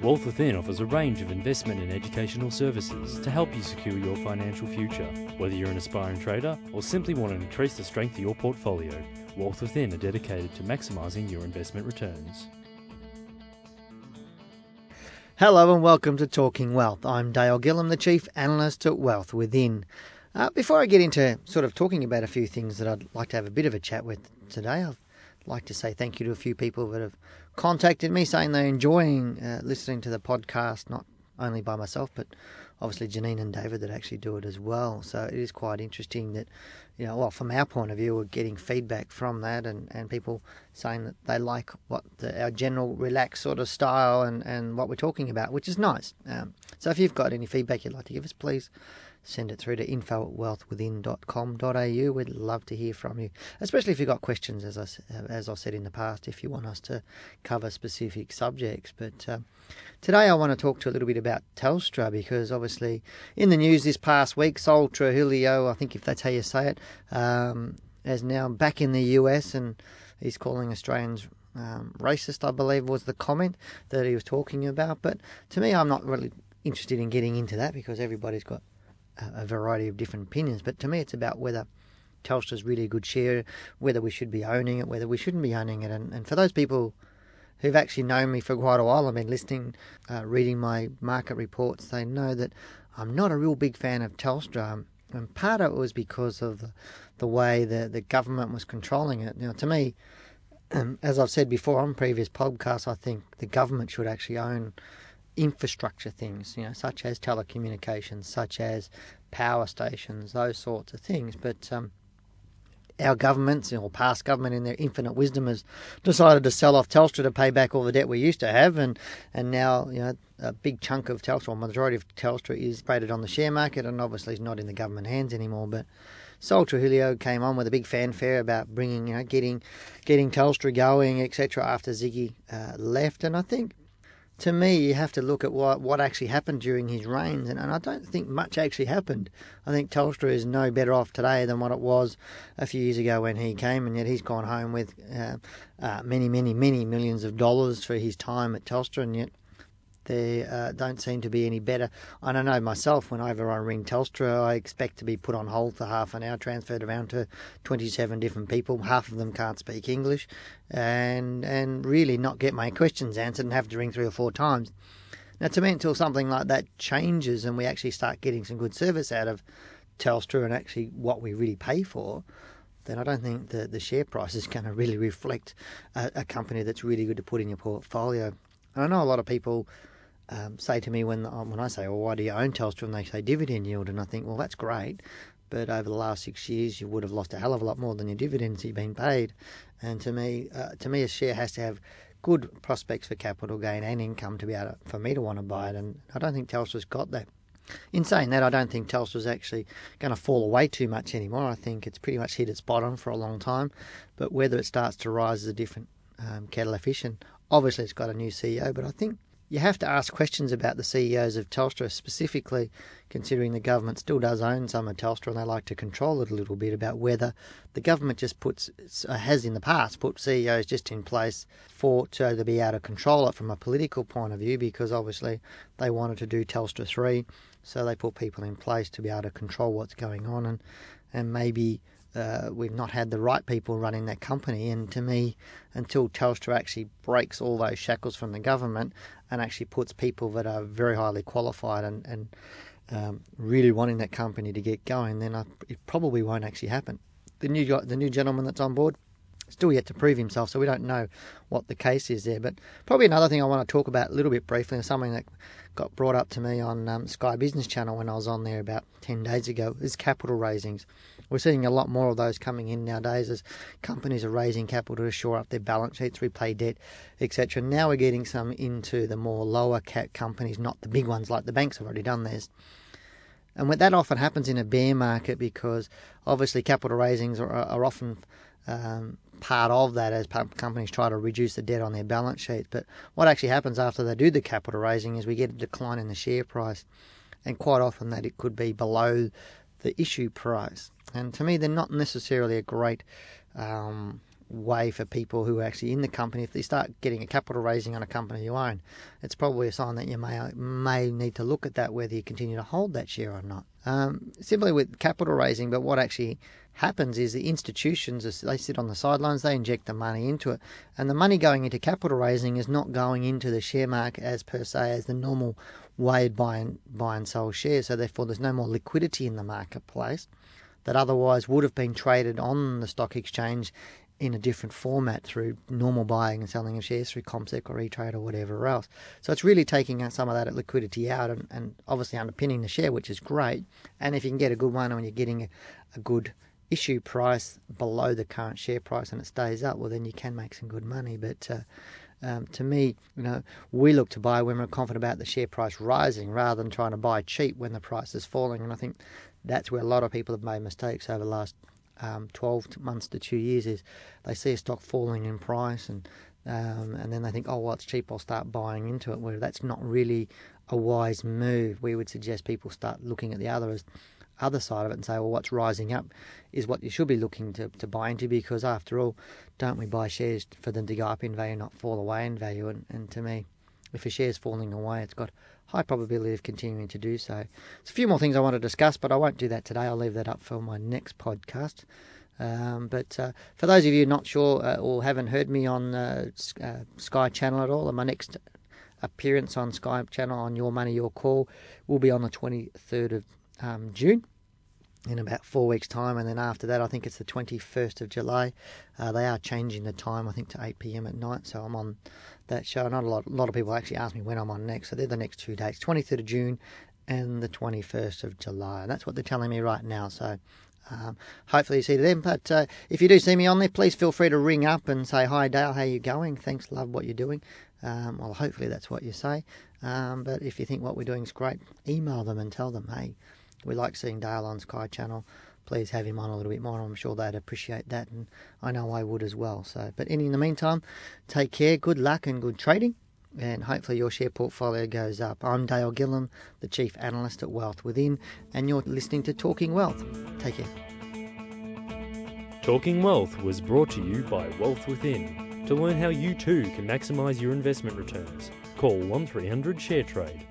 Wealth Within offers a range of investment and educational services to help you secure your financial future. Whether you're an aspiring trader or simply want to increase the strength of your portfolio, Wealth Within are dedicated to maximising your investment returns. Hello and welcome to Talking Wealth. I'm Dale Gillham, the Chief Analyst at Wealth Within. Uh, before I get into sort of talking about a few things that I'd like to have a bit of a chat with today, I'd like to say thank you to a few people that have contacted me saying they're enjoying uh, listening to the podcast, not only by myself, but obviously Janine and David that actually do it as well. So it is quite interesting that, you know, well, from our point of view, we're getting feedback from that and, and people saying that they like what the, our general relaxed sort of style and, and what we're talking about, which is nice. Um, so if you've got any feedback you'd like to give us, please send it through to info at wealthwithin.com.au. We'd love to hear from you, especially if you've got questions, as I, as I said in the past, if you want us to cover specific subjects. But uh, today I want to talk to a little bit about Telstra because obviously in the news this past week, Sol Trujillo, I think if that's how you say it, um, is now back in the US and he's calling Australians um, racist, I believe was the comment that he was talking about. But to me, I'm not really interested in getting into that because everybody's got a variety of different opinions. But to me, it's about whether Telstra's really a good share, whether we should be owning it, whether we shouldn't be owning it. And, and for those people who've actually known me for quite a while, I've been listening, uh, reading my market reports, they know that I'm not a real big fan of Telstra. And part of it was because of the, way the, the government was controlling it. Now, to me, um, as I've said before on previous podcasts, I think the government should actually own infrastructure things, you know, such as telecommunications, such as power stations, those sorts of things. But um, our governments, or past government, in their infinite wisdom, has decided to sell off Telstra to pay back all the debt we used to have, and and now you know a big chunk of Telstra, or majority of Telstra, is traded on the share market, and obviously is not in the government hands anymore. But Sol Trujillo came on with a big fanfare about bringing, you know, getting getting Telstra going, etc. After Ziggy uh, left, and I think to me, you have to look at what, what actually happened during his reigns, and, and I don't think much actually happened. I think Telstra is no better off today than what it was a few years ago when he came, and yet he's gone home with uh, uh, many, many, many millions of dollars for his time at Telstra, and yet they uh, don't seem to be any better. I don't know myself, whenever I ring Telstra, I expect to be put on hold for half an hour, transferred around to 27 different people. Half of them can't speak English, and and really not get my questions answered and have to ring three or four times. Now, to me, until something like that changes and we actually start getting some good service out of Telstra and actually what we really pay for, then I don't think the, the share price is going to really reflect a, a company that's really good to put in your portfolio. And I know a lot of people um, say to me when um, when I say, "Well, why do you own Telstra?" and they say dividend yield, and I think, "Well, that's great." But over the last six years, you would have lost a hell of a lot more than your dividends you've been paid. And to me, uh, to me, a share has to have good prospects for capital gain and income to be able to, for me to want to buy it. And I don't think Telstra's got that. In saying that, I don't think Telstra's actually going to fall away too much anymore. I think it's pretty much hit its bottom for a long time. But whether it starts to rise is a different um, kettle of fish. And obviously, it's got a new CEO. But I think you have to ask questions about the CEOs of Telstra, specifically considering the government still does own some of Telstra and they like to control it a little bit about whether the government just puts, uh, has in the past, put CEOs just in place for to be able to control it from a political point of view because obviously they wanted to do Telstra 3, so they put people in place to be able to control what's going on and, and maybe uh, we've not had the right people running that company. And to me, until Telstra actually breaks all those shackles from the government and actually puts people that are very highly qualified and, and um, really wanting that company to get going, then I, it probably won't actually happen. The new the new gentleman that's on board still yet to prove himself, so we don't know what the case is there. But probably another thing I want to talk about a little bit briefly, is something that got brought up to me on um, Sky Business Channel when I was on there about 10 days ago, is capital raisings. We're seeing a lot more of those coming in nowadays as companies are raising capital to shore up their balance sheets, repay debt, etc. Now we're getting some into the more lower cap companies, not the big ones like the banks have already done theirs. And that often happens in a bear market because obviously capital raisings are, are often um, part of that as companies try to reduce the debt on their balance sheets. But what actually happens after they do the capital raising is we get a decline in the share price, and quite often that it could be below the issue price. And to me, they're not necessarily a great um, way for people who are actually in the company. If they start getting a capital raising on a company you own, it's probably a sign that you may may need to look at that whether you continue to hold that share or not. Um, simply with capital raising, but what actually happens is the institutions they sit on the sidelines, they inject the money into it, and the money going into capital raising is not going into the share market as per se as the normal way buy and buy and sell shares. So therefore, there's no more liquidity in the marketplace that otherwise would have been traded on the stock exchange in a different format through normal buying and selling of shares through CommSec or E-Trade or whatever else. So it's really taking some of that liquidity out and, and obviously underpinning the share, which is great. And if you can get a good one when you're getting a, a good issue price below the current share price and it stays up, well, then you can make some good money. But uh, um, to me, you know, we look to buy when we're confident about the share price rising rather than trying to buy cheap when the price is falling. And I think that's where a lot of people have made mistakes over the last um, 12 months to two years is they see a stock falling in price and um, and then they think, oh, well, it's cheap, I'll start buying into it. Where that's not really a wise move. We would suggest people start looking at the other other side of it and say, well, what's rising up is what you should be looking to, to buy into because after all, don't we buy shares for them to go up in value, not fall away in value? And, and to me, if a share's falling away, it's got high probability of continuing to do so. There's a few more things I want to discuss, but I won't do that today. I'll leave that up for my next podcast. Um, but uh, for those of you not sure uh, or haven't heard me on uh, uh Sky Channel at all, my next appearance on Sky Channel on Your Money, Your Call will be on the 23rd of um, June in about four weeks' time, and then after that, I think it's the 21st of July. Uh, they are changing the time, I think, to 8 p.m. at night, so I'm on that show. Not a lot, a lot of people actually ask me when I'm on next, so they're the next two dates 23rd of June and the 21st of July. And that's what they're telling me right now, so um, hopefully you see them. But uh, if you do see me on there, please feel free to ring up and say, Hi, Dale, how you going? Thanks, love what you're doing. Um, well, hopefully that's what you say. Um, but if you think what we're doing is great, email them and tell them, hey, we like seeing Dale on Sky Channel. Please have him on a little bit more. I'm sure they'd appreciate that, and I know I would as well. So, but in the meantime, take care, good luck, and good trading. And hopefully your share portfolio goes up. I'm Dale Gillham, the Chief Analyst at Wealth Within, and you're listening to Talking Wealth. Take care. Talking Wealth was brought to you by Wealth Within. To learn how you too can maximise your investment returns, call 1300 Share Trade